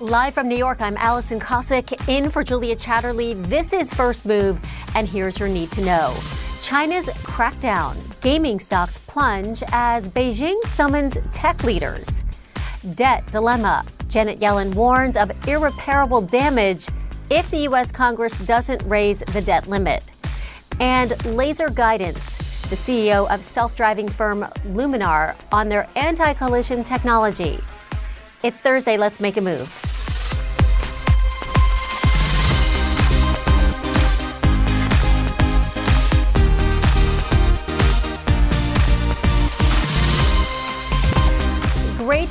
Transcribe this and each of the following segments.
Live from New York, I'm Alison Kosik in for Julia Chatterley. This is First Move, and here's your need to know. China's crackdown. Gaming stocks plunge as Beijing summons tech leaders. Debt dilemma. Janet Yellen warns of irreparable damage if the U.S. Congress doesn't raise the debt limit. And laser guidance. The CEO of self driving firm Luminar on their anti collision technology. It's Thursday. Let's make a move.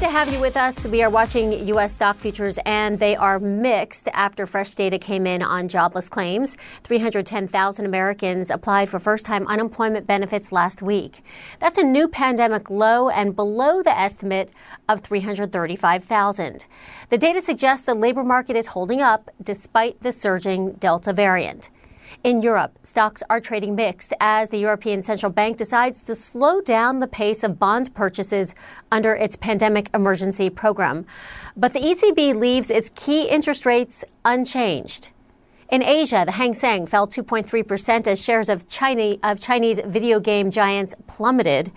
To have you with us. We are watching U.S. stock futures, and they are mixed after fresh data came in on jobless claims. 310,000 Americans applied for first time unemployment benefits last week. That's a new pandemic low and below the estimate of 335,000. The data suggests the labor market is holding up despite the surging Delta variant. In Europe, stocks are trading mixed as the European Central Bank decides to slow down the pace of bond purchases under its pandemic emergency program. But the ECB leaves its key interest rates unchanged. In Asia, the Hang Seng fell 2.3% as shares of, China, of Chinese video game giants plummeted.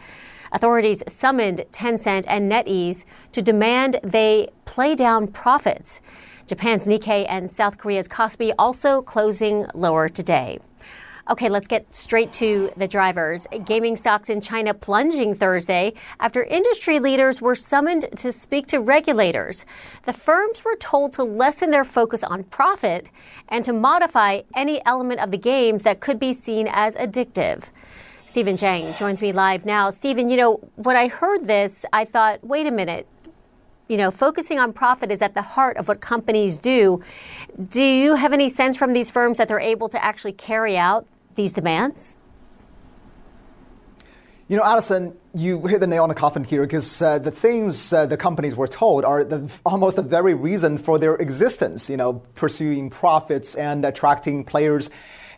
Authorities summoned Tencent and NetEase to demand they play down profits. Japan's Nikkei and South Korea's Kospi also closing lower today. Okay, let's get straight to the drivers. Gaming stocks in China plunging Thursday after industry leaders were summoned to speak to regulators. The firms were told to lessen their focus on profit and to modify any element of the games that could be seen as addictive. Steven Jiang joins me live now. Steven, you know, when I heard this, I thought, wait a minute, you know, focusing on profit is at the heart of what companies do. Do you have any sense from these firms that they're able to actually carry out these demands? You know, Alison, you hit the nail on the coffin here because uh, the things uh, the companies were told are the, almost the very reason for their existence, you know, pursuing profits and attracting players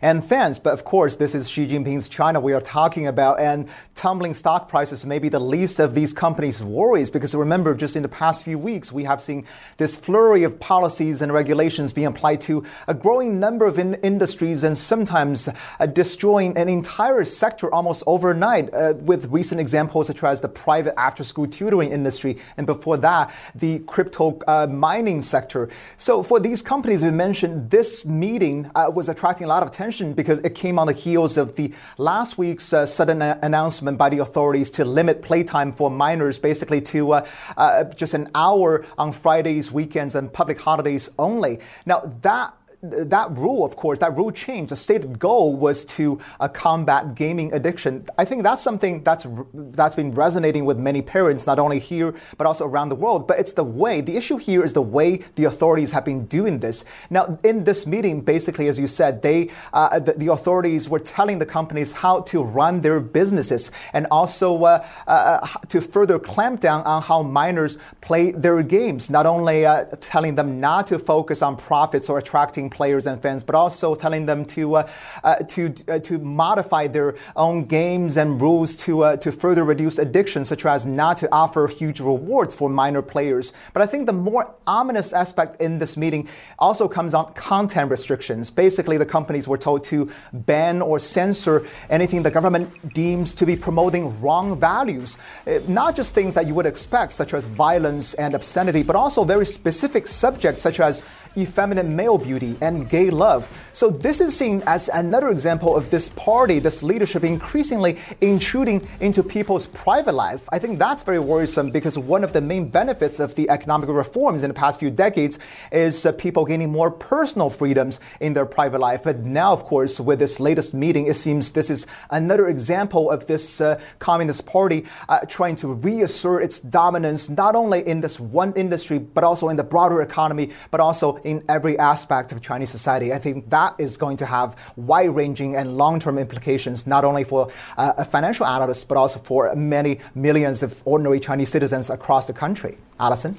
and fans. But of course, this is Xi Jinping's China we are talking about, and tumbling stock prices may be the least of these companies' worries because remember, just in the past few weeks, we have seen this flurry of policies and regulations being applied to a growing number of in- industries and sometimes uh, destroying an entire sector almost overnight, uh, with recent examples such as the private after school tutoring industry, and before that, the crypto uh, mining sector. So, for these companies we mentioned, this meeting uh, was attracting a lot of attention attention because it came on the heels of the last week's uh, sudden a- announcement by the authorities to limit playtime for minors basically to uh, uh, just an hour on Fridays, weekends, and public holidays only. Now, that that rule, of course, that rule change, the stated goal was to uh, combat gaming addiction. I think that's something that's that's been resonating with many parents, not only here but also around the world. But it's the way. The issue here is the way the authorities have been doing this. Now, in this meeting, basically, as you said, they uh, the, the, authorities were telling the companies how to run their businesses and also uh, uh to further clamp down on how minors play their games. Not only uh, telling them not to focus on profits or attracting players and fans, but also telling them to uh, uh, to uh, to modify their own games and rules to uh, to further reduce addiction, such as not to offer huge rewards for minor players. But I think the more ominous aspect in this meeting also comes on content restrictions. Basically, the companies were told to ban or censor anything the government deems to be promoting wrong values, uh, not just things that you would expect, such as violence and obscenity, but also very specific subjects such as effeminate male beauty and gay love. So this is seen as another example of this party, this leadership increasingly intruding into people's private life. I think that's very worrisome because one of the main benefits of the economic reforms in the past few decades is uh, people gaining more personal freedoms in their private life. But now, of course, with this latest meeting, it seems this is another example of this uh, Communist Party uh, trying to reassert its dominance not only in this one industry, but also in the broader economy, but also in every aspect of Chinese society. I think that is going to have wide ranging and long term implications, not only for uh, financial analysts, but also for many millions of ordinary Chinese citizens across the country. Alison?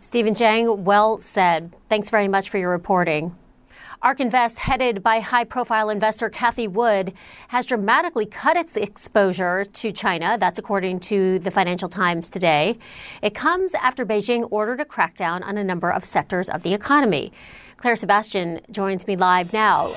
Steven Jiang, well said. Thanks very much for your reporting. ARK Invest, headed by high profile investor Cathie Wood, has dramatically cut its exposure to China. That's according to the Financial Times today. It comes after Beijing ordered a crackdown on a number of sectors of the economy. Claire Sebastian joins me live now.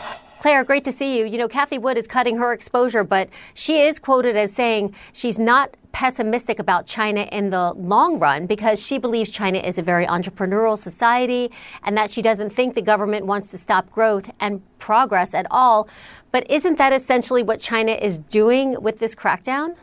Claire, great to see you. You know, Cathie Wood is cutting her exposure, but she is quoted as saying she's not pessimistic about China in the long run because she believes China is a very entrepreneurial society and that she doesn't think the government wants to stop growth and progress at all. But isn't that essentially what China is doing with this crackdown?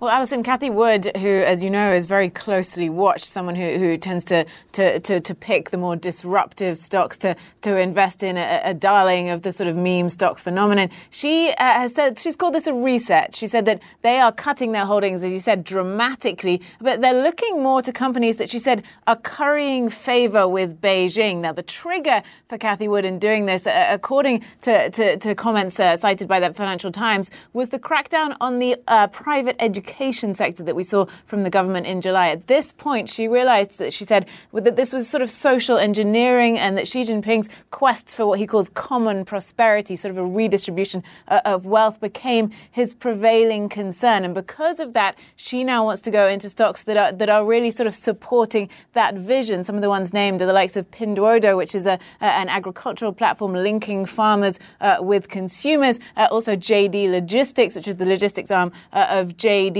Well, Alison, Cathie Wood, who, as you know, is very closely watched, someone who, who tends to, to, to, to pick the more disruptive stocks to, to invest in, a, a darling of the sort of meme stock phenomenon. She uh, has said, she's called this a reset. She said that they are cutting their holdings, as you said, dramatically, but they're looking more to companies that she said are currying favor with Beijing. Now, the trigger for Cathie Wood in doing this, uh, according to, to, to comments uh, cited by the Financial Times, was the crackdown on the uh, private education education sector that we saw from the government in July. At this point, she realized that she said that this was sort of social engineering and that Xi Jinping's quest for what he calls common prosperity, sort of a redistribution uh, of wealth, became his prevailing concern. And because of that, she now wants to go into stocks that are, that are really sort of supporting that vision. Some of the ones named are the likes of Pinduoduo, which is a, an agricultural platform linking farmers uh, with consumers. Uh, also JD Logistics, which is the logistics arm uh, of JD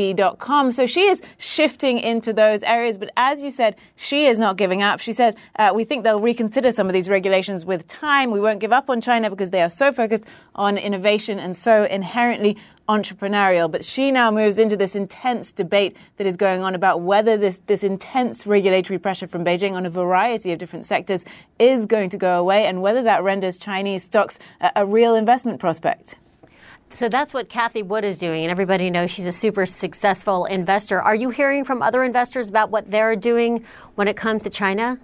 so she is shifting into those areas. But as you said, she is not giving up. She said, uh, we think they'll reconsider some of these regulations with time. We won't give up on China because they are so focused on innovation and so inherently entrepreneurial. But she now moves into this intense debate that is going on about whether this, this intense regulatory pressure from Beijing on a variety of different sectors is going to go away and whether that renders Chinese stocks a, a real investment prospect. So that's what Cathie Wood is doing, and everybody knows she's a super successful investor. Are you hearing from other investors about what they're doing when it comes to China?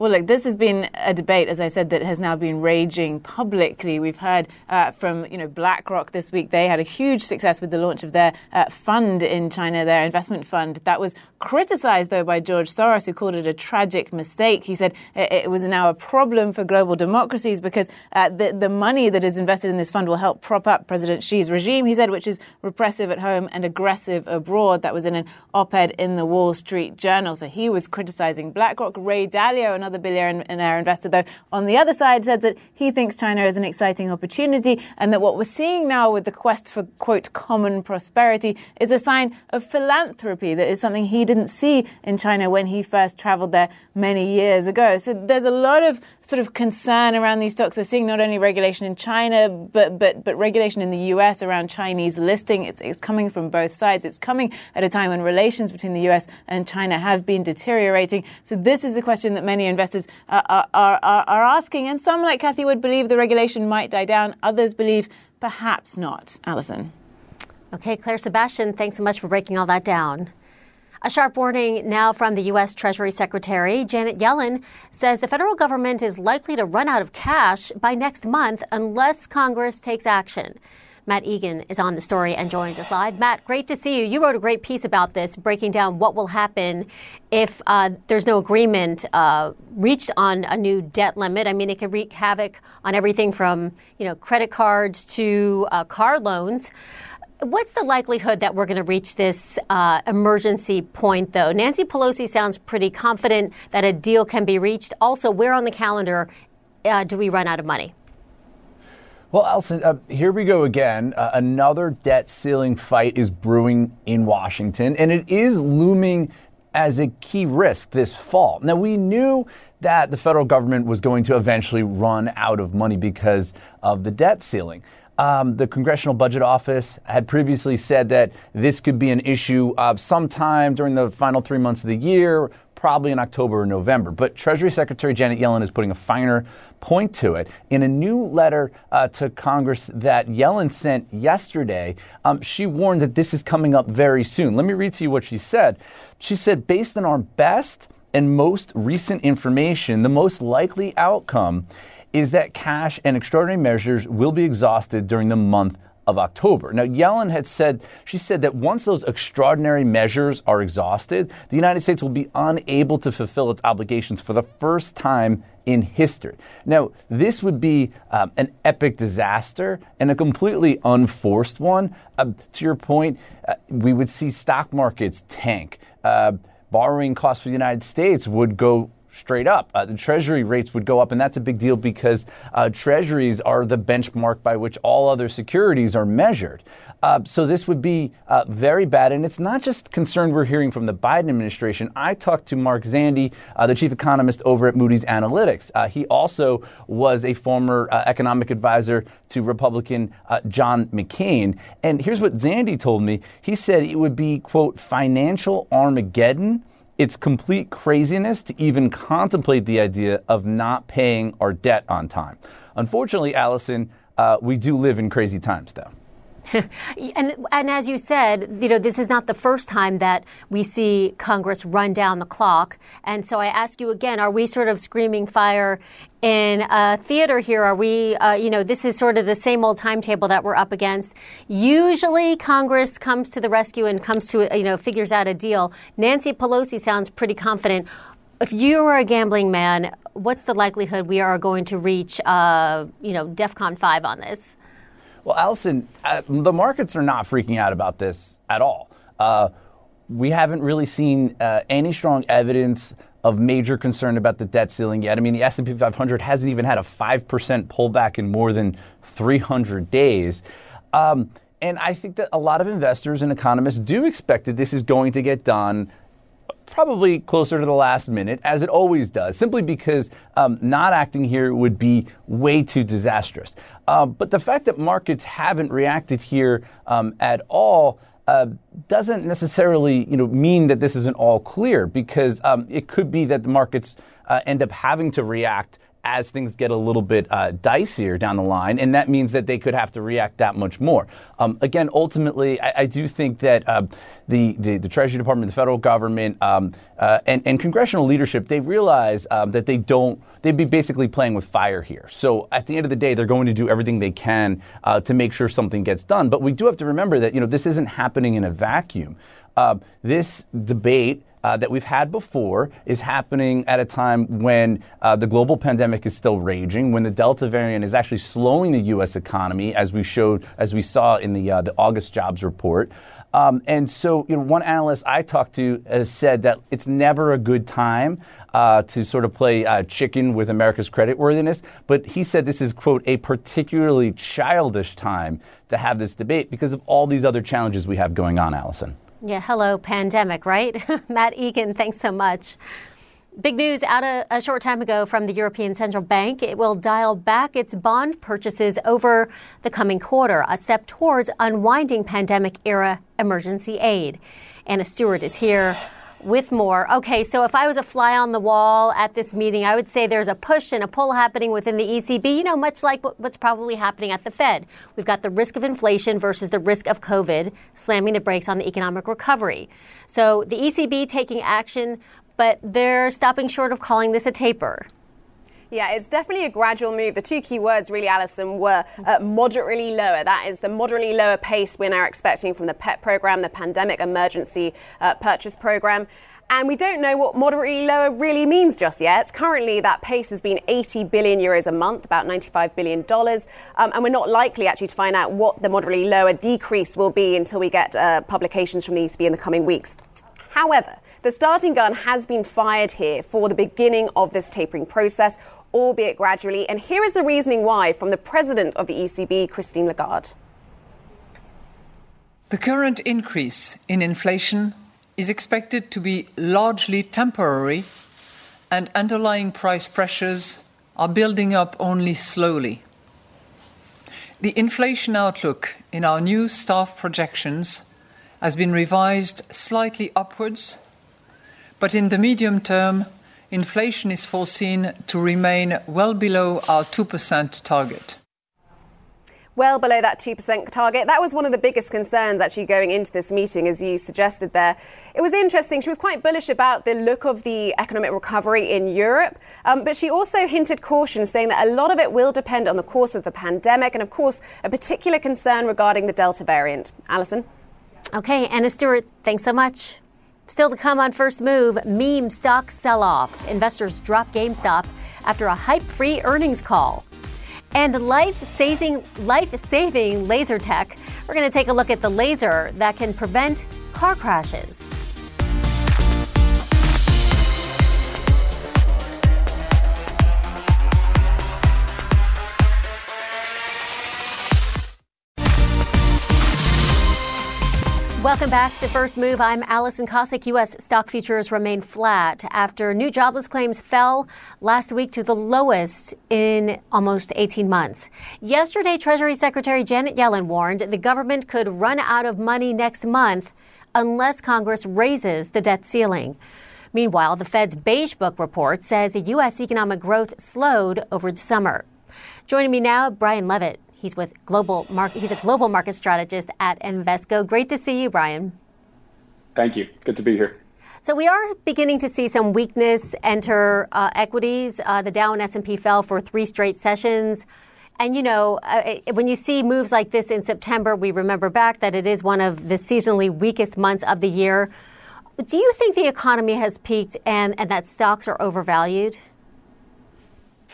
Well, look, this has been a debate, as I said, that has now been raging publicly. We've heard uh, from, you know, BlackRock this week. They had a huge success with the launch of their uh, fund in China, their investment fund. That was criticized, though, by George Soros, who called it a tragic mistake. He said it was now a problem for global democracies because uh, the, the money that is invested in this fund will help prop up President Xi's regime, he said, which is repressive at home and aggressive abroad. That was in an op-ed in the Wall Street Journal. So he was criticizing BlackRock. Ray Dalio, another another billionaire investor, though, on the other side said that he thinks China is an exciting opportunity and that what we're seeing now with the quest for, quote, common prosperity is a sign of philanthropy that is something he didn't see in China when he first traveled there many years ago. So there's a lot of sort of concern around these stocks. We're seeing not only regulation in China, but, but, but regulation in the US around Chinese listing. It's, it's coming from both sides. It's coming at a time when relations between the US and China have been deteriorating. So this is a question that many investors are, uh, uh, are, are, are asking. And some, like Cathie Wood, believe the regulation might die down. Others believe perhaps not. Alison. Okay, Claire Sebastian, thanks so much for breaking all that down. A sharp warning now from the U.S. Treasury Secretary. Janet Yellen says the federal government is likely to run out of cash by next month unless Congress takes action. Matt Egan is on the story and joins us live. Matt, great to see you. You wrote a great piece about this, breaking down what will happen if uh, there's no agreement uh, reached on a new debt limit. I mean, it could wreak havoc on everything from you know credit cards to uh, car loans. What's the likelihood that we're going to reach this uh, emergency point, though? Nancy Pelosi sounds pretty confident that a deal can be reached. Also, where on the calendar uh, do we run out of money? Well, Alison, uh, here we go again. Uh, another debt ceiling fight is brewing in Washington, and it is looming as a key risk this fall. Now, we knew that the federal government was going to eventually run out of money because of the debt ceiling. Um, the Congressional Budget Office had previously said that this could be an issue uh, sometime during the final three months of the year, probably in October or November. But Treasury Secretary Janet Yellen is putting a finer point to it. In a new letter uh, to Congress that Yellen sent yesterday, um, she warned that this is coming up very soon. Let me read to you what she said. She said, based on our best and most recent information, the most likely outcome is that cash and extraordinary measures will be exhausted during the month of October. Now, Yellen had said, she said that once those extraordinary measures are exhausted, the United States will be unable to fulfill its obligations for the first time in history. Now, this would be um, an epic disaster and a completely unforced one. Uh, to your point, uh, we would see stock markets tank. Uh, borrowing costs for the United States would go straight up. Uh, the treasury rates would go up, and that's a big deal because uh, treasuries are the benchmark by which all other securities are measured. Uh, so this would be uh, very bad, and it's not just concern we're hearing from the Biden administration. I talked to Mark Zandi, uh, the chief economist over at Moody's Analytics. Uh, he also was a former economic advisor to Republican John McCain, and here's what Zandi told me. He said it would be quote financial Armageddon it's complete craziness to even contemplate the idea of not paying our debt on time. Unfortunately, Alison, uh, we do live in crazy times, though. and, and as you said, you know, this is not the first time that we see Congress run down the clock. And so I ask you again, are we sort of screaming fire in a theater here? Are we, uh, you know, this is sort of the same old timetable that we're up against. Usually Congress comes to the rescue and comes to, you know, figures out a deal. Nancy Pelosi sounds pretty confident. If you were a gambling man, what's the likelihood we are going to reach, uh, you know, DEFCON 5 on this? Well, Alison, uh, the markets are not freaking out about this at all. Uh, we haven't really seen uh, any strong evidence of major concern about the debt ceiling yet. I mean, the S&P 500 hasn't even had a 5% pullback in more than 300 days. Um, and I think that a lot of investors and economists do expect that this is going to get done probably closer to the last minute, as it always does, simply because um, not acting here would be way too disastrous. Uh, but the fact that markets haven't reacted here um, at all. Uh, doesn't necessarily, you know, mean that this isn't all clear because um, it could be that the markets uh, end up having to react as things get a little bit uh, dicier down the line, and that means that they could have to react that much more. Um, again, ultimately, I, I, do think that uh, the, the, the Treasury Department, the federal government, um, uh, and, and congressional leadership, they realize um, that they don't, they'd be basically playing with fire here. So at the end of the day, they're going to do everything they can uh, to make sure something gets done. But we do have to remember that you know this isn't happening in a vacuum. Uh, this debate uh, that we've had before is happening at a time when uh, the global pandemic is still raging, when the Delta variant is actually slowing the U.S. economy, as we showed, as we saw in the uh, the August jobs report. Um, and so, you know, one analyst I talked to has said that it's never a good time uh, to sort of play uh, chicken with America's creditworthiness. But he said this is, quote, a particularly childish time to have this debate because of all these other challenges we have going on, Alison. Yeah, hello, pandemic, right? Matt Egan, thanks so much. Big news out a, a, short time ago from the European Central Bank. It will dial back its bond purchases over the coming quarter, a step towards unwinding pandemic era emergency aid. Anna Stewart is here with more. Okay, so if I was a fly on the wall at this meeting, I would say there's a push and a pull happening within the ECB, you know, much like what's probably happening at the Fed. We've got the risk of inflation versus the risk of COVID slamming the brakes on the economic recovery. So the ECB taking action, but they're stopping short of calling this a taper. Yeah, it's definitely a gradual move. The two key words, really, Alison, were uh, moderately lower. That is the moderately lower pace we're now expecting from the PEPP program, the Pandemic Emergency uh, Purchase Program. And we don't know what moderately lower really means just yet. Currently, that pace has been 80 billion euros a month, about 95 billion dollars. Um, and we're not likely actually to find out what the moderately lower decrease will be until we get uh, publications from the ECB in the coming weeks. However, the starting gun has been fired here for the beginning of this tapering process albeit gradually. And here is the reasoning why from the president of the ECB, Christine Lagarde. The current increase in inflation is expected to be largely temporary, and underlying price pressures are building up only slowly. The inflation outlook in our new staff projections has been revised slightly upwards, but in the medium term, inflation is foreseen to remain well below our 2% target. Well below that 2% target. That was one of the biggest concerns actually going into this meeting, as you suggested there. It was interesting. She was quite bullish about the look of the economic recovery in Europe, um, but she also hinted caution, saying that a lot of it will depend on the course of the pandemic and, of course, a particular concern regarding the Delta variant. Alison? Okay, Anna Stewart, thanks so much. Still to come on First Move, meme stock sell off. Investors drop GameStop after a hype free earnings call. And life saving, life saving laser tech. We're going to take a look at the laser that can prevent car crashes. Welcome back to First Move. I'm Alison Kosik. U.S. stock futures remain flat after new jobless claims fell last week to the lowest in almost 18 months. Yesterday, Treasury Secretary Janet Yellen warned the government could run out of money next month unless Congress raises the debt ceiling. Meanwhile, the Fed's Beige Book report says U.S. economic growth slowed over the summer. Joining me now, Brian Levitt. He's with global market. He's a global market strategist at Invesco. Great to see you, Brian. Thank you. Good to be here. So we are beginning to see some weakness enter uh, equities. Uh, the Dow and S&P fell for three straight sessions. And you know, uh, when you see moves like this in September, we remember back that it is one of the seasonally weakest months of the year. Do you think the economy has peaked and, and that stocks are overvalued?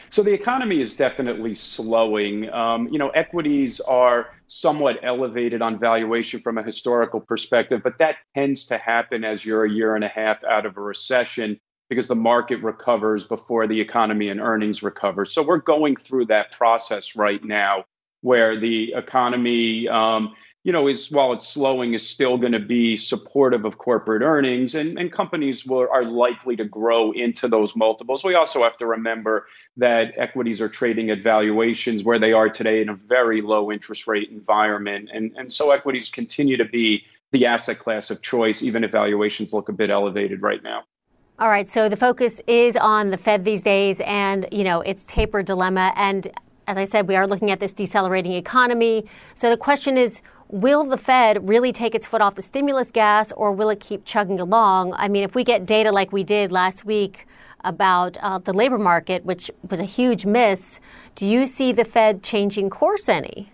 So the economy is definitely slowing. Um, you know, equities are somewhat elevated on valuation from a historical perspective, but that tends to happen as you're a year and a half out of a recession because the market recovers before the economy and earnings recover. So we're going through that process right now where the economy um, you know, is while it's slowing, is still going to be supportive of corporate earnings, and, and companies are likely to grow into those multiples. We also have to remember that equities are trading at valuations where they are today in a very low interest rate environment, and and so equities continue to be the asset class of choice, even if valuations look a bit elevated right now. All right, so the focus is on the Fed these days, and you know its taper dilemma, and as I said, we are looking at this decelerating economy. So the question is will the Fed really take its foot off the stimulus gas or will it keep chugging along? I mean, if we get data like we did last week about uh, the labor market, which was a huge miss, do you see the Fed changing course any?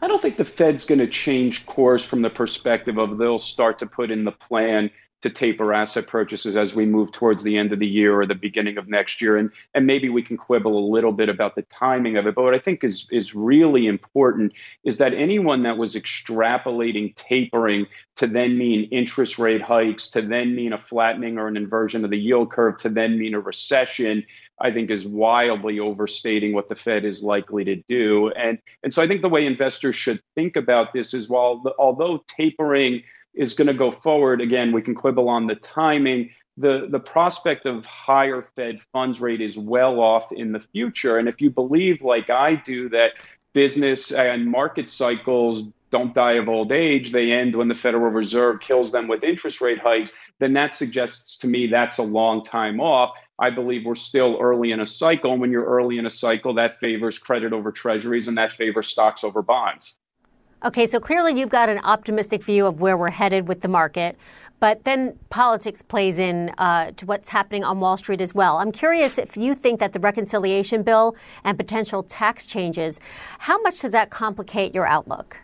I don't think the Fed's going to change course from the perspective of they'll start to put in the plan to taper asset purchases as we move towards the end of the year or the beginning of next year. And, and maybe we can quibble a little bit about the timing of it. But what I think is, is really important is that anyone that was extrapolating tapering to then mean interest rate hikes, to then mean a flattening or an inversion of the yield curve, to then mean a recession, I think is wildly overstating what the Fed is likely to do. And, and so I think the way investors should think about this is while although tapering is going to go forward. Again, we can quibble on the timing. The, the prospect of higher Fed funds rate is well off in the future. And if you believe, like I do, that business and market cycles don't die of old age, they end when the Federal Reserve kills them with interest rate hikes, then that suggests to me that's a long time off. I believe we're still early in a cycle. And when you're early in a cycle, that favors credit over treasuries and that favors stocks over bonds. Okay, so clearly you've got an optimistic view of where we're headed with the market, but then politics plays in uh, to what's happening on Wall Street as well. I'm curious if you think that the reconciliation bill and potential tax changes, how much does that complicate your outlook?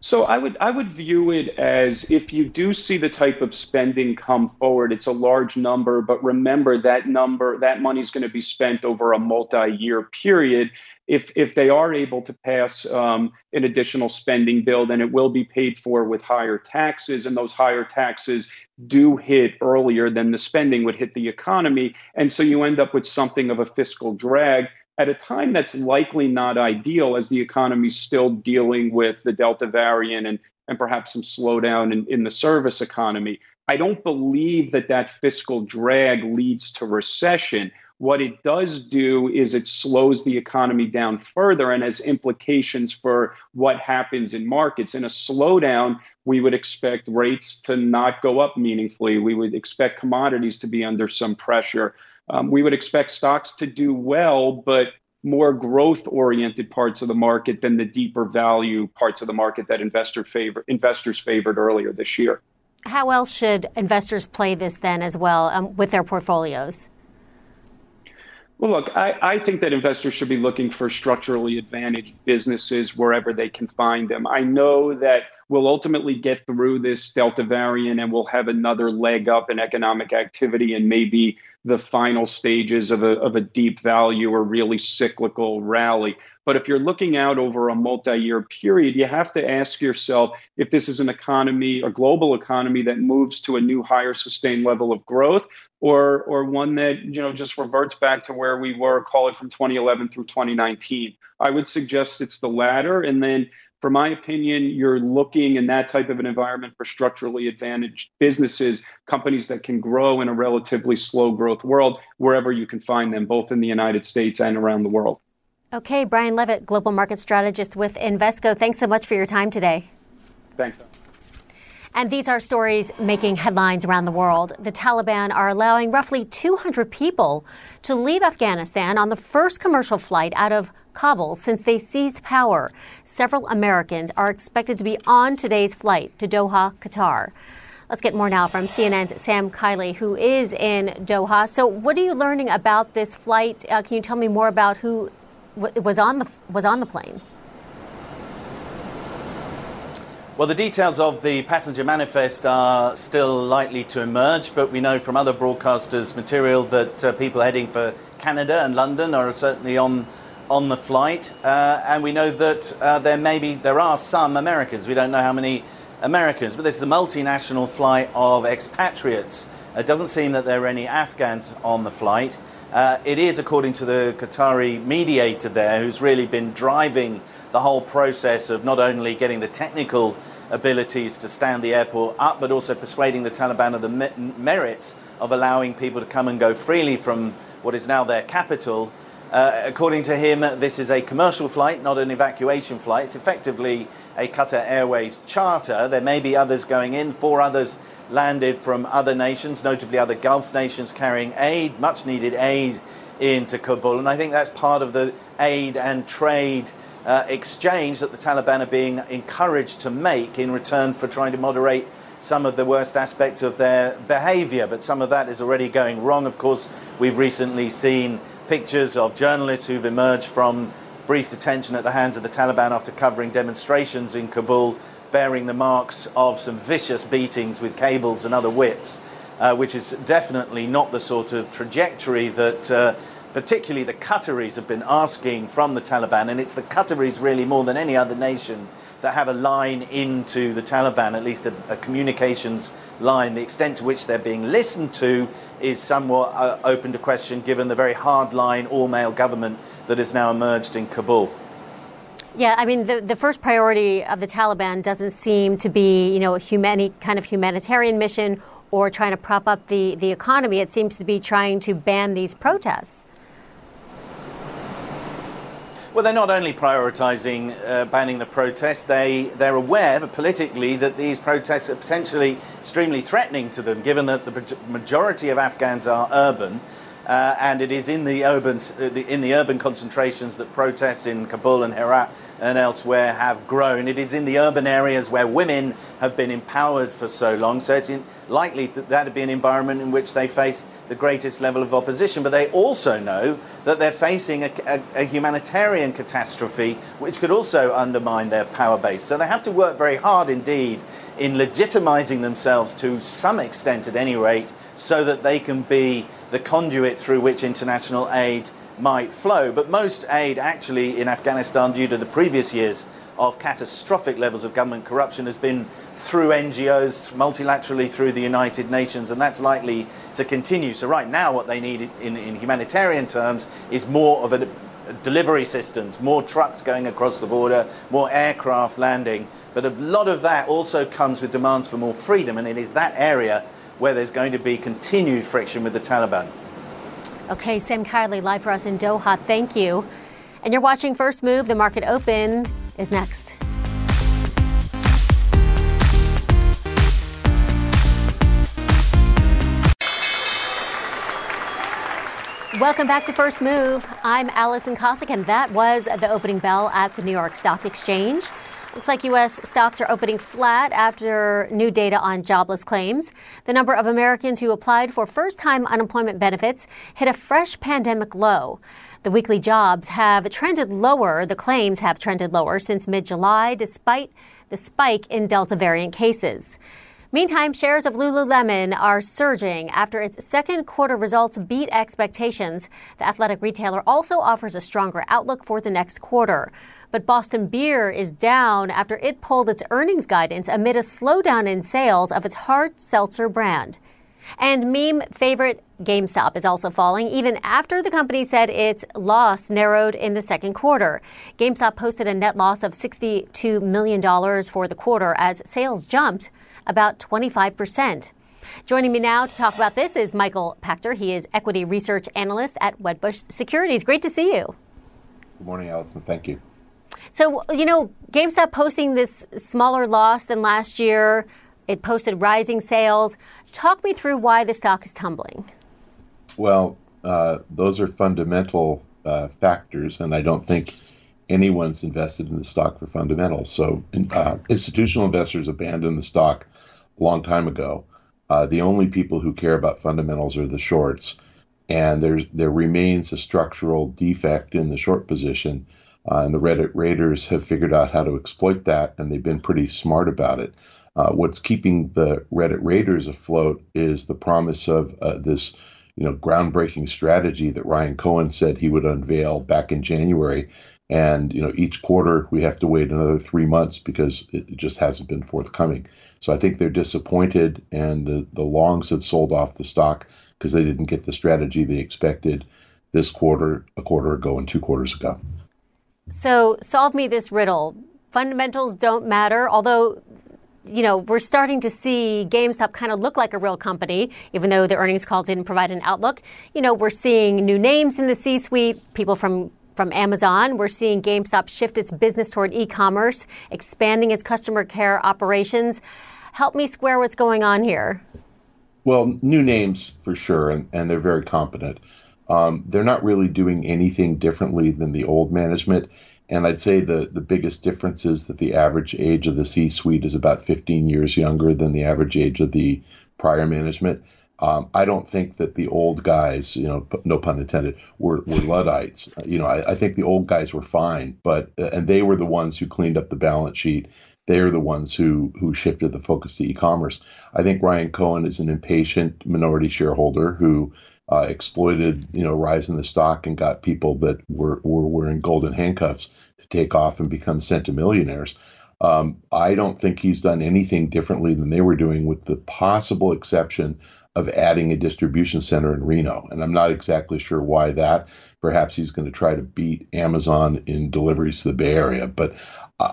So I would I would view it as if you do see the type of spending come forward, it's a large number, but remember that number that money is going to be spent over a multi-year period. If if they are able to pass um, an additional spending bill, then it will be paid for with higher taxes, and those higher taxes do hit earlier than the spending would hit the economy, and so you end up with something of a fiscal drag at a time that's likely not ideal as the economy's still dealing with the Delta variant and, and perhaps some slowdown in, in the service economy. I don't believe that that fiscal drag leads to recession. What it does do is it slows the economy down further and has implications for what happens in markets. In a slowdown, we would expect rates to not go up meaningfully. We would expect commodities to be under some pressure. Um, we would expect stocks to do well, but more growth oriented parts of the market than the deeper value parts of the market that investor favor, investors favored earlier this year. How else should investors play this then as well um, with their portfolios? Well, look, I, I, think that investors should be looking for structurally advantaged businesses wherever they can find them. I know that we'll ultimately get through this Delta variant and we'll have another leg up in economic activity and maybe the final stages of a, of a deep value or really cyclical rally. But if you're looking out over a multi year period, you have to ask yourself if this is an economy, a global economy that moves to a new higher sustained level of growth, or, or one that you know just reverts back to where we were, call it from 2011 through 2019. I would suggest it's the latter. And then for my opinion, you're looking in that type of an environment for structurally advantaged businesses, companies that can grow in a relatively slow growth world, wherever you can find them, both in the United States and around the world. Okay, Brian Levitt, Global Market Strategist with Invesco. Thanks so much for your time today. Thanks. And these are stories making headlines around the world. The Taliban are allowing roughly 200 people to leave Afghanistan on the first commercial flight out of Kabul since they seized power. Several Americans are expected to be on today's flight to Doha, Qatar. Let's get more now from CNN's Sam Kiley, who is in Doha. So, what are you learning about this flight? Uh, can you tell me more about who was on the was on the plane? Well, the details of the passenger manifest are still likely to emerge, but we know from other broadcasters' material that uh, people heading for Canada and London are certainly on on the flight, uh, and we know that uh, there may be there are some Americans. We don't know how many Americans, but this is a multinational flight of expatriates. It doesn't seem that there are any Afghans on the flight. Uh, it is, according to the Qatari mediator there, who's really been driving the whole process of not only getting the technical abilities to stand the airport up, but also persuading the Taliban of the me- merits of allowing people to come and go freely from what is now their capital uh, according to him, this is a commercial flight, not an evacuation flight. It's effectively a Qatar Airways charter. There may be others going in. Four others landed from other nations, notably other Gulf nations carrying aid, much needed aid into Kabul. And I think that's part of the aid and trade uh, exchange that the Taliban are being encouraged to make in return for trying to moderate some of the worst aspects of their behavior. But some of that is already going wrong. Of course, we've recently seen pictures of journalists who've emerged from brief detention at the hands of the Taliban after covering demonstrations in Kabul, bearing the marks of some vicious beatings with cables and other whips, uh, which is definitely not the sort of trajectory that. Uh, particularly the Qataris have been asking from the Taliban, and it's the Qataris really more than any other nation that have a line into the Taliban, at least a, a communications line. The extent to which they're being listened to is somewhat uh, open to question given the very hard-line all-male government that has now emerged in Kabul. Yeah, I mean, the, the first priority of the Taliban doesn't seem to be, you know, any kind of humanitarian mission or trying to prop up the, the economy. It seems to be trying to ban these protests. Well, they're not only prioritising uh, banning the protests, they, they're aware politically that these protests are potentially extremely threatening to them, given that the majority of Afghans are urban. Uh, and it is in the urban uh, in the urban concentrations that protests in Kabul and Herat and elsewhere have grown. It is in the urban areas where women have been empowered for so long. So it's in, likely that that would be an environment in which they face the greatest level of opposition. But they also know that they're facing a, a, a humanitarian catastrophe, which could also undermine their power base. So they have to work very hard indeed in legitimizing themselves to some extent, at any rate, so that they can be the conduit through which international aid might flow. But most aid, actually, in Afghanistan, due to the previous years of catastrophic levels of government corruption, has been through NGOs, multilaterally through the United Nations, and that's likely to continue. So, right now, what they need in, in humanitarian terms is more of a delivery systems, more trucks going across the border, more aircraft landing. But a lot of that also comes with demands for more freedom, and it is that area where there's going to be continued friction with the Taliban. Okay, Sam Kiley, live for us in Doha. Thank you. And you're watching First Move. The market open is next. Welcome back to First Move. I'm Alison Kosik, and that was the opening bell at the New York Stock Exchange. Looks like U.S. stocks are opening flat after new data on jobless claims. The number of Americans who applied for first time unemployment benefits hit a fresh pandemic low. The weekly jobs have trended lower. The claims have trended lower since mid July, despite the spike in Delta variant cases. Meantime, shares of Lululemon are surging after its second quarter results beat expectations. The athletic retailer also offers a stronger outlook for the next quarter. But Boston Beer is down after it pulled its earnings guidance amid a slowdown in sales of its hard seltzer brand. And meme favorite GameStop is also falling, even after the company said its loss narrowed in the second quarter. GameStop posted a net loss of $62 million for the quarter as sales jumped about 25%. Joining me now to talk about this is Michael Pachter. He is equity research analyst at Wedbush Securities. Great to see you. Good morning, Alison. Thank you. So, you know, GameStop posting this smaller loss than last year. It posted rising sales. Talk me through why the stock is tumbling. Well, uh, those are fundamental uh, factors, and I don't think anyone's invested in the stock for fundamentals. So, uh, institutional investors abandoned the stock a long time ago. Uh, the only people who care about fundamentals are the shorts, and there there remains a structural defect in the short position. Uh, and the Reddit raiders have figured out how to exploit that, and they've been pretty smart about it. Uh, what's keeping the Reddit raiders afloat is the promise of uh, this, you know, groundbreaking strategy that Ryan Cohen said he would unveil back in January, and you know, each quarter we have to wait another three months because it just hasn't been forthcoming. So I think they're disappointed, and the the longs have sold off the stock because they didn't get the strategy they expected this quarter, a quarter ago, and two quarters ago. So solve me this riddle. Fundamentals don't matter, although you know, we're starting to see GameStop kind of look like a real company, even though the earnings call didn't provide an outlook. You know, we're seeing new names in the C suite, people from from Amazon. We're seeing GameStop shift its business toward e commerce, expanding its customer care operations. Help me square what's going on here. Well, new names for sure, and, and they're very competent. Um, they're not really doing anything differently than the old management. And I'd say the, the biggest difference is that the average age of the C suite is about 15 years younger than the average age of the prior management. Um, I don't think that the old guys, you know, no pun intended, were, were Luddites. You know, I, I think the old guys were fine, but uh, and they were the ones who cleaned up the balance sheet. They are the ones who who shifted the focus to e-commerce. I think Ryan Cohen is an impatient minority shareholder who uh, exploited, you know, rise in the stock and got people that were were wearing golden handcuffs to take off and become centimillionaires. Um, I don't think he's done anything differently than they were doing, with the possible exception of adding a distribution center in Reno. And I'm not exactly sure why that. Perhaps he's going to try to beat Amazon in deliveries to the Bay Area. But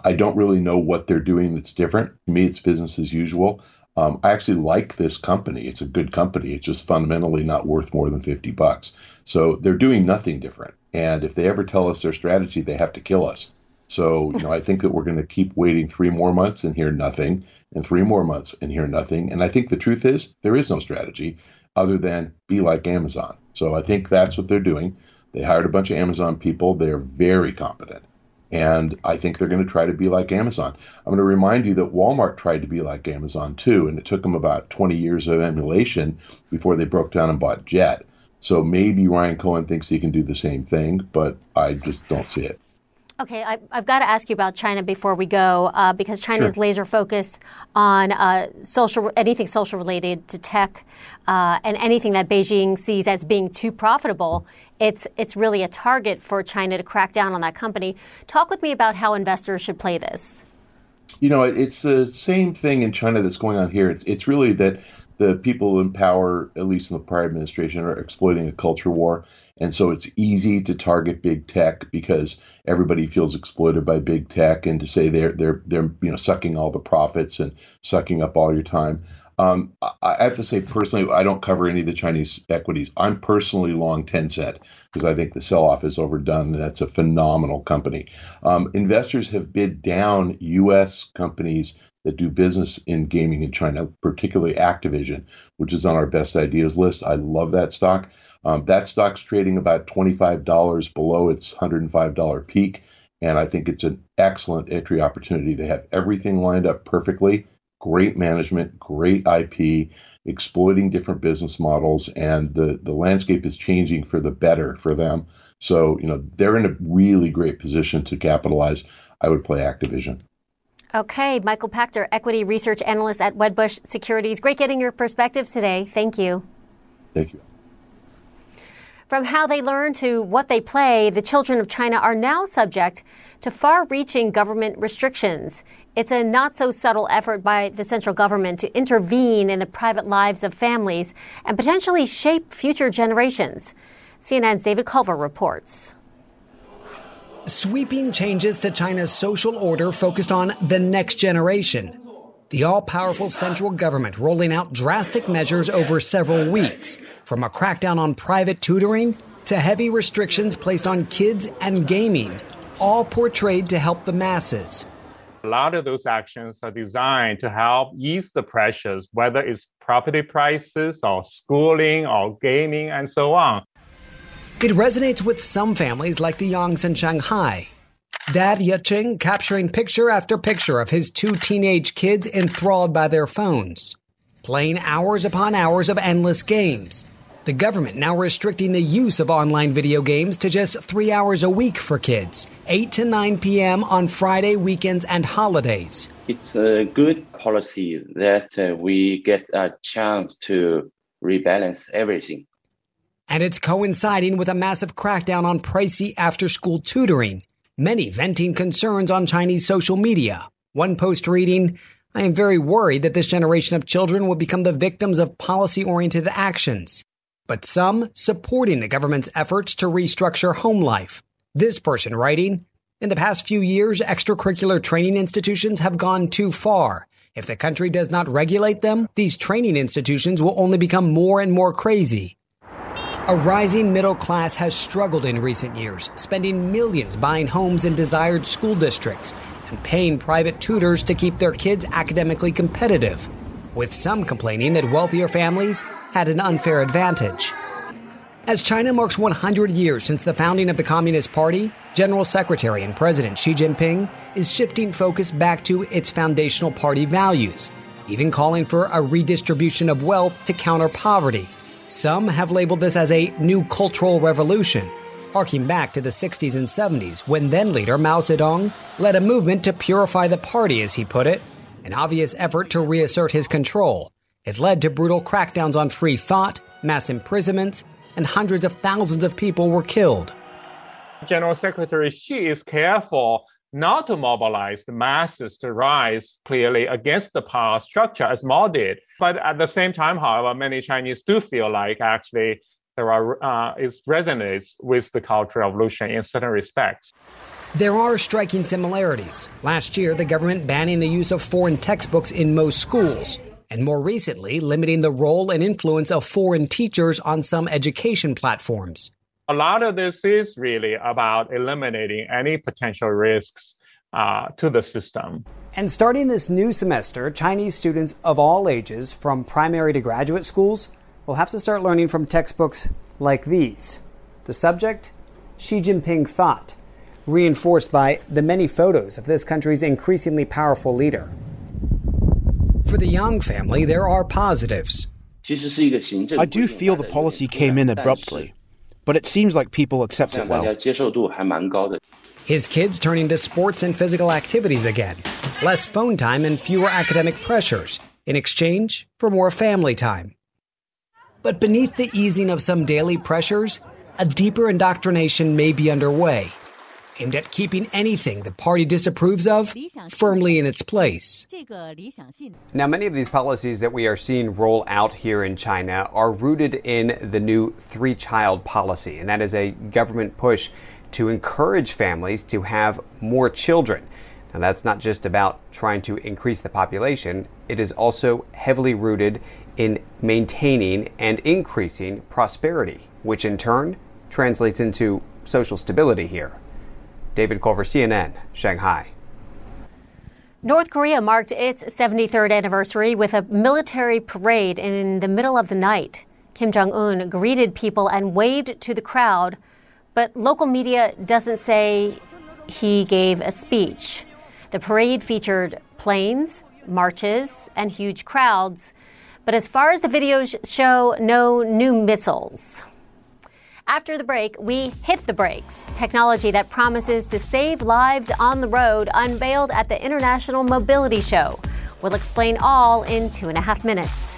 I don't really know what they're doing that's different. To me, it's business as usual. Um, I actually like this company. It's a good company. It's just fundamentally not worth more than 50 bucks. So they're doing nothing different. And if they ever tell us their strategy, they have to kill us. So, you know, I think that we're going to keep waiting three more months and hear nothing, and three more months and hear nothing. And I think the truth is there is no strategy other than be like Amazon. So I think that's what they're doing. They hired a bunch of Amazon people. They're very competent. And I think they're going to try to be like Amazon. I'm going to remind you that Walmart tried to be like Amazon too, and it took them about 20 years of emulation before they broke down and bought Jet. So maybe Ryan Cohen thinks he can do the same thing, but I just don't see it. Okay, I, have got to ask you about China before we go, uh, because China sure. is laser focused on uh, social anything social related to tech uh, and anything that Beijing sees as being too profitable. It's it's really a target for China to crack down on that company. Talk with me about how investors should play this. You know, it's the same thing in China that's going on here. It's it's really that the people in power, at least in the prior administration, are exploiting a culture war. And so it's easy to target big tech because everybody feels exploited by big tech and to say they're they're they're you know sucking all the profits and sucking up all your time. Um, I have to say personally, I don't cover any of the Chinese equities. I'm personally long Tencent because I think the sell-off is overdone. That's a phenomenal company. Um, investors have bid down U.S. companies that do business in gaming in China, particularly Activision, which is on our best ideas list. I love that stock. Um, that stock's trading about $25 below its $105 peak. And I think it's an excellent entry opportunity. They have everything lined up perfectly great management, great IP, exploiting different business models, and the, the landscape is changing for the better for them. So, you know, they're in a really great position to capitalize. I would play Activision. Okay, Michael Pachter, equity research analyst at Wedbush Securities. Great getting your perspective today. Thank you. Thank you. From how they learn to what they play, the children of China are now subject to far reaching government restrictions. It's a not so subtle effort by the central government to intervene in the private lives of families and potentially shape future generations. CNN's David Culver reports. Sweeping changes to China's social order focused on the next generation. The all powerful central government rolling out drastic measures over several weeks, from a crackdown on private tutoring to heavy restrictions placed on kids and gaming, all portrayed to help the masses. A lot of those actions are designed to help ease the pressures, whether it's property prices or schooling or gaming and so on. It resonates with some families like the Yangs in Shanghai. Dad Yecheng capturing picture after picture of his two teenage kids enthralled by their phones, playing hours upon hours of endless games. The government now restricting the use of online video games to just three hours a week for kids, 8 to 9 p.m. on Friday, weekends, and holidays. It's a good policy that uh, we get a chance to rebalance everything and it's coinciding with a massive crackdown on pricey after school tutoring, many venting concerns on Chinese social media. One post reading, I am very worried that this generation of children will become the victims of policy oriented actions, but some supporting the government's efforts to restructure home life. This person writing, in the past few years, extracurricular training institutions have gone too far. If the country does not regulate them, these training institutions will only become more and more crazy. A rising middle class has struggled in recent years, spending millions buying homes in desired school districts and paying private tutors to keep their kids academically competitive, with some complaining that wealthier families had an unfair advantage. As China marks 100 years since the founding of the Communist Party, General Secretary and President Xi Jinping is shifting focus back to its foundational party values, even calling for a redistribution of wealth to counter poverty some have labeled this as a new cultural revolution, harking back to the 60s and 70s when then leader Mao Zedong led a movement to purify the party, as he put it, an obvious effort to reassert his control. It led to brutal crackdowns on free thought, mass imprisonments, and hundreds of thousands of people were killed. General Secretary Xi is careful not to mobilize the masses to rise clearly against the power structure as Mao did. But at the same time, however, many Chinese do feel like actually there are uh, it resonates with the Cultural Revolution in certain respects. There are striking similarities. Last year, the government banning the use of foreign textbooks in most schools, and more recently, limiting the role and influence of foreign teachers on some education platforms a lot of this is really about eliminating any potential risks uh, to the system. And starting this new semester, Chinese students of all ages, from primary to graduate schools, will have to start learning from textbooks like these. The subject Xi Jinping thought, reinforced by the many photos of this country's increasingly powerful leader. For the Yang family, there are positives. I do feel the policy came in abruptly but it seems like people accept it well. His kids turning to sports and physical activities again, less phone time and fewer academic pressures, in exchange for more family time. But beneath the easing of some daily pressures, a deeper indoctrination may be underway aimed at keeping anything the party disapproves of firmly in its place. Now, many of these policies that we are seeing roll out here in China are rooted in the new three child policy, and that is a government push to encourage families to have more children. Now, that's not just about trying to increase the population, it is also heavily rooted in maintaining and increasing prosperity, which in turn translates into social stability here. David Culver, CNN, Shanghai. North Korea marked its 73rd anniversary with a military parade in the middle of the night. Kim Jong un greeted people and waved to the crowd, but local media doesn't say he gave a speech. The parade featured planes, marches, and huge crowds, but as far as the videos show, no new missiles. After the break, we hit the brakes. Technology that promises to save lives on the road unveiled at the International Mobility Show. We'll explain all in two and a half minutes.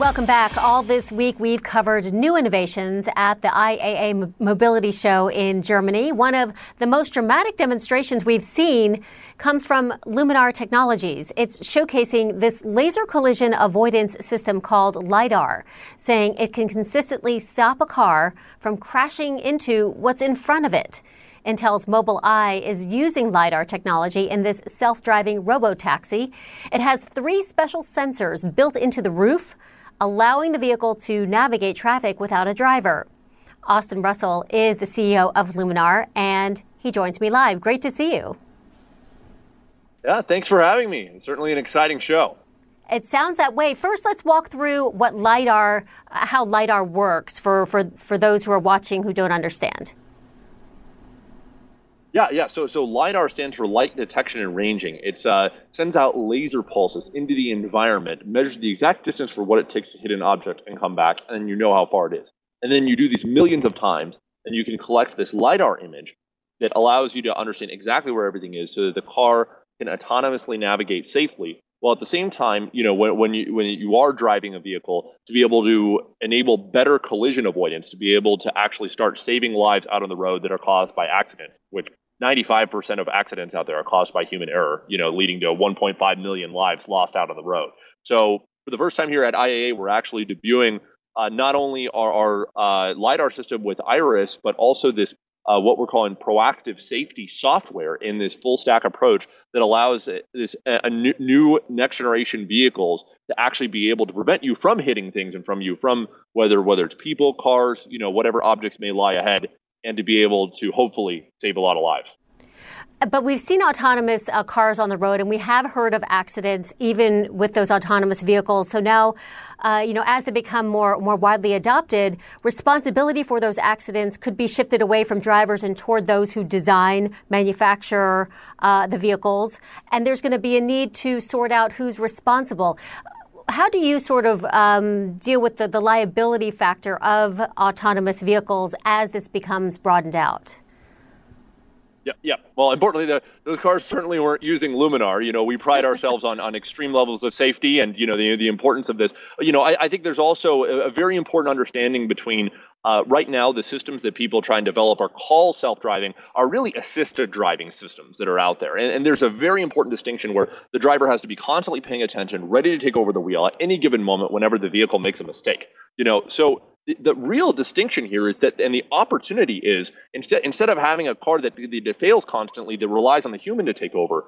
Welcome back. All this week, we've covered new innovations at the IAA Mobility Show in Germany. One of the most dramatic demonstrations we've seen comes from Luminar Technologies. It's showcasing this laser collision avoidance system called LiDAR, saying it can consistently stop a car from crashing into what's in front of it. Intel's Mobileye is using LiDAR technology in this self driving robo taxi. It has three special sensors built into the roof allowing the vehicle to navigate traffic without a driver. Austin Russell is the CEO of Luminar, and he joins me live. Great to see you. Yeah, thanks for having me. It's certainly an exciting show. It sounds that way. First, let's walk through what LiDAR, how LiDAR works for, for, for those who are watching who don't understand. Yeah, yeah. So, so lidar stands for light detection and ranging. It uh, sends out laser pulses into the environment, measures the exact distance for what it takes to hit an object and come back, and you know how far it is. And then you do these millions of times, and you can collect this lidar image that allows you to understand exactly where everything is, so that the car can autonomously navigate safely. While at the same time, you know, when, when you when you are driving a vehicle, to be able to enable better collision avoidance, to be able to actually start saving lives out on the road that are caused by accidents, which 95% of accidents out there are caused by human error, you know, leading to 1.5 million lives lost out on the road. So for the first time here at IAA, we're actually debuting uh, not only our, our uh, LiDAR system with Iris, but also this uh, what we're calling proactive safety software in this full stack approach that allows this a, a new, new next generation vehicles to actually be able to prevent you from hitting things and from you from whether whether it's people, cars, you know, whatever objects may lie ahead and to be able to hopefully save a lot of lives. But we've seen autonomous uh, cars on the road, and we have heard of accidents even with those autonomous vehicles. So now, uh, you know, as they become more more widely adopted, responsibility for those accidents could be shifted away from drivers and toward those who design, manufacture uh, the vehicles. And there's going to be a need to sort out who's responsible how do you sort of um, deal with the, the liability factor of autonomous vehicles as this becomes broadened out? Yeah, yeah. Well, importantly, the, those cars certainly weren't using Luminar. You know, we pride ourselves on, on extreme levels of safety and, you know, the, the importance of this. You know, I, I think there's also a, a very important understanding between uh, right now, the systems that people try and develop are called self-driving are really assisted driving systems that are out there. And, and, there's a very important distinction where the driver has to be constantly paying attention, ready to take over the wheel at any given moment whenever the vehicle makes a mistake. You know, so the, real distinction here is that, and the opportunity is instead instead of having a car that, that fails constantly that relies on the human to take over,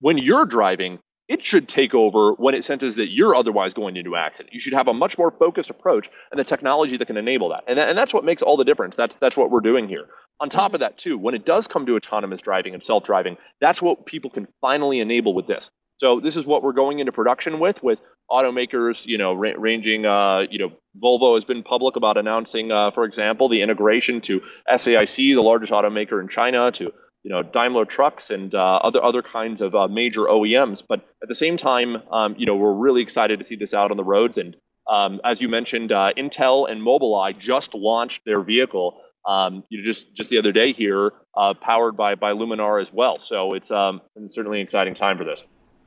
when you're driving, it should take over when it senses that you're otherwise going into accident. You should have a much more focused approach and the technology that can enable that. And, that, and that's what makes all the difference. That's that's what we're doing here. On top of that, too, when it does come to autonomous driving and self-driving, that's what people can finally enable with this. So this is what we're going into production with, with automakers, you know, ra- ranging, uh, you know, Volvo has been public about announcing, uh, for example, the integration to SAIC, the largest automaker in China, to you know Daimler trucks and uh, other other kinds of uh, major OEMs. But at the same time, um, you know we're really excited to see this out on the roads. And um, as you mentioned, uh, Intel and Mobileye just launched their vehicle. Um, you know, just just the other day here, uh, powered by by Luminar as well. So it's, um, it's certainly an exciting time for this.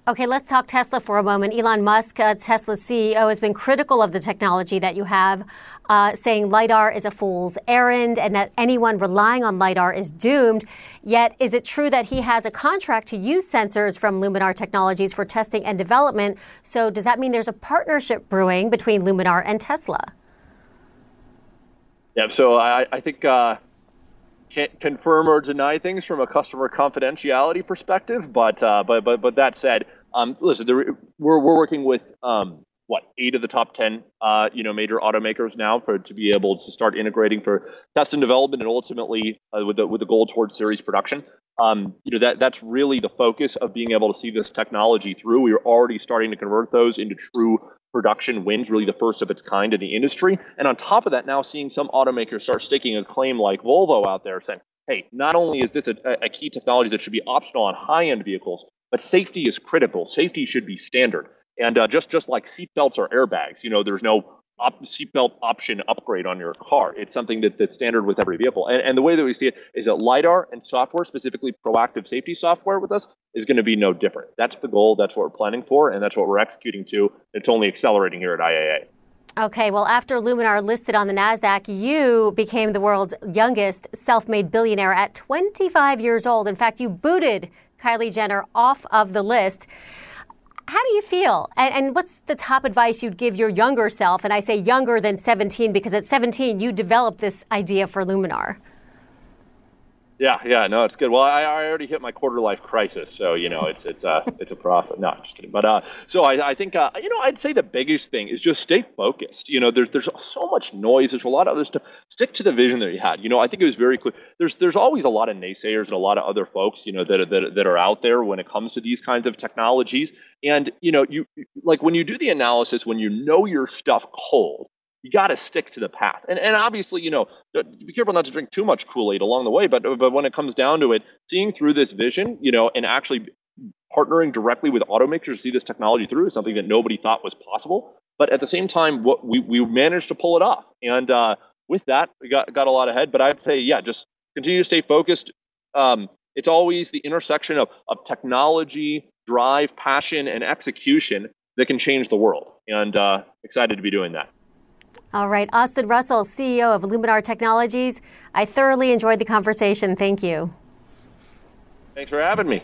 Okay, let's talk Tesla for a moment. Elon Musk, uh, Tesla's CEO, has been critical of the technology that you have, uh, saying LiDAR is a fool's errand and that anyone relying on LiDAR is doomed. Yet, is it true that he has a contract to use sensors from Luminar Technologies for testing and development? So, does that mean there's a partnership brewing between Luminar and Tesla? Yeah, so I, I think. Uh can't confirm or deny things from a customer confidentiality perspective, but uh, but but but that said, um, listen, there, we're we're working with um, what eight of the top ten uh, you know major automakers now for to be able to start integrating for test and development and ultimately uh, with the with the goal towards series production. um, you know that that's really the focus of being able to see this technology through. We are already starting to convert those into true production wins, really the first of its kind in the industry. And on top of that, now seeing some automakers start sticking a claim like Volvo out there saying, hey, not only is this a, a key technology that should be optional on high end vehicles, but safety is critical. Safety should be standard. And uh, just just like seatbelts or airbags, you know, there's no op- seatbelt option upgrade on your car. It's something that, that's standard with every vehicle. And, and the way that we see it is that LiDAR and software, specifically proactive safety software with us, is going to be no different. That's the goal. That's what we're planning for. And that's what we're executing to. It's only accelerating here at IAA. Okay, well, after Luminar listed on the NASDAQ, you became the world's youngest self made billionaire at 25 years old. In fact, you booted Kylie Jenner off of the list. How do you feel? And, and, what's the top advice you'd give your younger self? And I say younger than 17 because at 17, you developed this idea for Luminar. Yeah, yeah, no, it's good. Well, I, I already hit my quarter life crisis, so you know it's it's a it's a process. No, I'm just kidding. But uh, so I, I think uh, you know I'd say the biggest thing is just stay focused. You know, there's there's so much noise. There's a lot of other stuff. Stick to the vision that you had. You know, I think it was very clear. There's there's always a lot of naysayers and a lot of other folks, you know, that that that are out there when it comes to these kinds of technologies. And you know, you like when you do the analysis, when you know your stuff cold you got to stick to the path. And and obviously, you know, be careful not to drink too much Kool Aid along the way. But but when it comes down to it, seeing through this vision, you know, and actually partnering directly with automakers to see this technology through is something that nobody thought was possible. But at the same time, what we we managed to pull it off. And uh, with that, we got got a lot ahead. But I'd say, yeah, just continue to stay focused. Um, it's always the intersection of of technology, drive, passion, and execution that can change the world. And uh, excited to be doing that. All right. Austin Russell, CEO of Luminar Technologies. I thoroughly enjoyed the conversation. Thank you. Thanks for having me.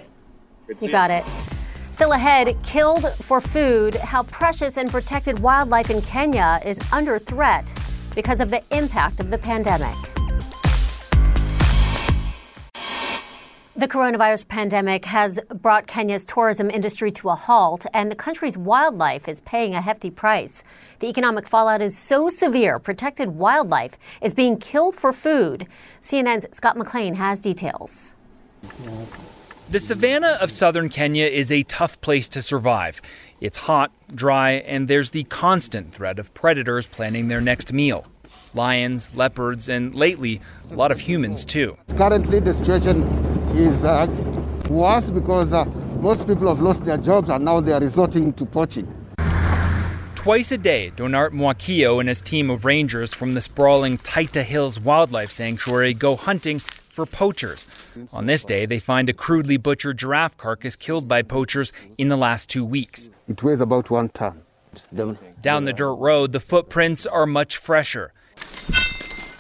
you got it. Still ahead, killed for food, how precious and protected wildlife in Kenya is under threat because of the impact of the pandemic. The coronavirus pandemic has brought Kenya's tourism industry to a halt, and the country's wildlife is paying a hefty price. The economic fallout is so severe, protected wildlife is being killed for food. CNN's Scott McLean has details. The savannah of southern Kenya is a tough place to survive. It's hot, dry, and there's the constant threat of predators planning their next meal lions, leopards, and lately, a lot of humans too. Currently, the situation is uh, worse because uh, most people have lost their jobs and now they are resorting to poaching. Twice a day, Donart Mwakio and his team of rangers from the sprawling Taita Hills Wildlife Sanctuary go hunting for poachers. On this day, they find a crudely butchered giraffe carcass killed by poachers in the last two weeks. It weighs about one ton. Down the dirt road, the footprints are much fresher.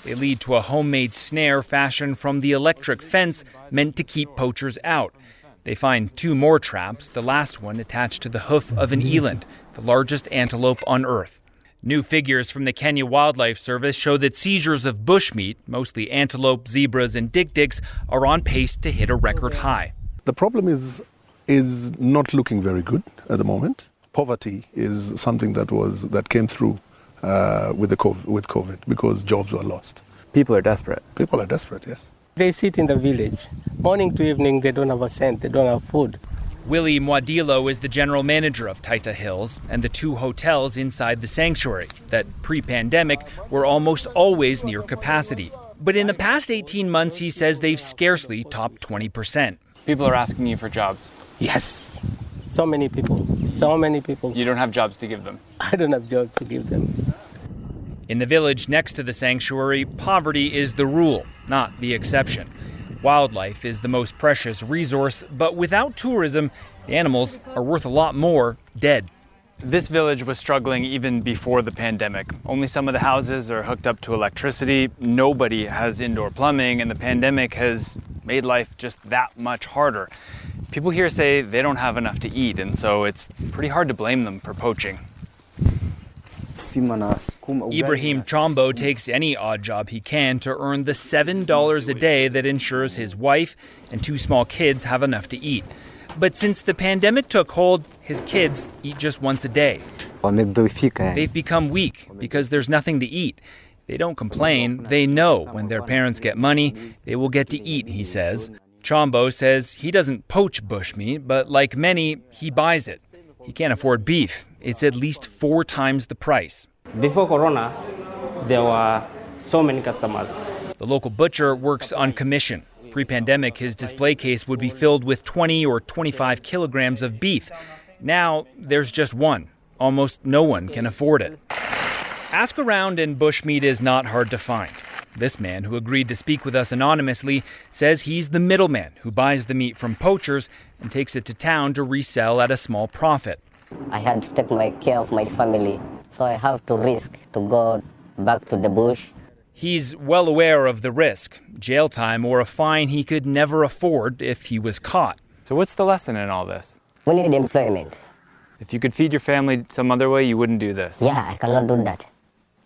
They lead to a homemade snare fashioned from the electric fence meant to keep poachers out. They find two more traps, the last one attached to the hoof of an eland, the largest antelope on Earth. New figures from the Kenya Wildlife Service show that seizures of bushmeat, mostly antelope, zebras, and dik-diks, are on pace to hit a record high. The problem is is not looking very good at the moment. Poverty is something that was that came through uh, with the COVID, with COVID because jobs were lost. People are desperate. People are desperate. Yes. They sit in the village, morning to evening. They don't have a cent. They don't have food. Willie Mwadilo is the general manager of Taita Hills and the two hotels inside the sanctuary that pre pandemic were almost always near capacity. But in the past 18 months, he says they've scarcely topped 20%. People are asking you for jobs. Yes. So many people. So many people. You don't have jobs to give them. I don't have jobs to give them. In the village next to the sanctuary, poverty is the rule, not the exception. Wildlife is the most precious resource, but without tourism, the animals are worth a lot more dead. This village was struggling even before the pandemic. Only some of the houses are hooked up to electricity. Nobody has indoor plumbing, and the pandemic has made life just that much harder. People here say they don't have enough to eat, and so it's pretty hard to blame them for poaching. Ibrahim Chombo takes any odd job he can to earn the $7 a day that ensures his wife and two small kids have enough to eat. But since the pandemic took hold, his kids eat just once a day. They've become weak because there's nothing to eat. They don't complain. They know when their parents get money, they will get to eat, he says. Chombo says he doesn't poach bushmeat, but like many, he buys it. He can't afford beef. It's at least four times the price. Before Corona, there were so many customers. The local butcher works on commission. Pre pandemic, his display case would be filled with 20 or 25 kilograms of beef. Now, there's just one. Almost no one can afford it. Ask around, and bushmeat is not hard to find. This man, who agreed to speak with us anonymously, says he's the middleman who buys the meat from poachers and takes it to town to resell at a small profit. I had to take my care of my family, so I have to risk to go back to the bush. He's well aware of the risk jail time or a fine he could never afford if he was caught. So, what's the lesson in all this? We need employment. If you could feed your family some other way, you wouldn't do this. Yeah, I cannot do that.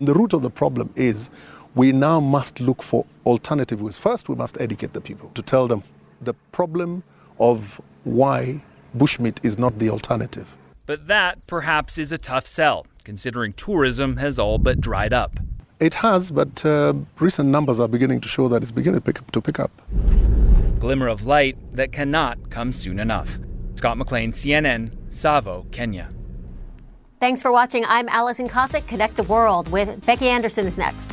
The root of the problem is we now must look for alternative ways. First, we must educate the people to tell them the problem of why bushmeat is not the alternative. But that perhaps is a tough sell, considering tourism has all but dried up. It has, but uh, recent numbers are beginning to show that it's beginning to pick, up, to pick up. Glimmer of light that cannot come soon enough. Scott McLean, CNN, Tsavo, Kenya. Thanks for watching. I'm Alison Kosik. Connect the World with Becky Anderson is next.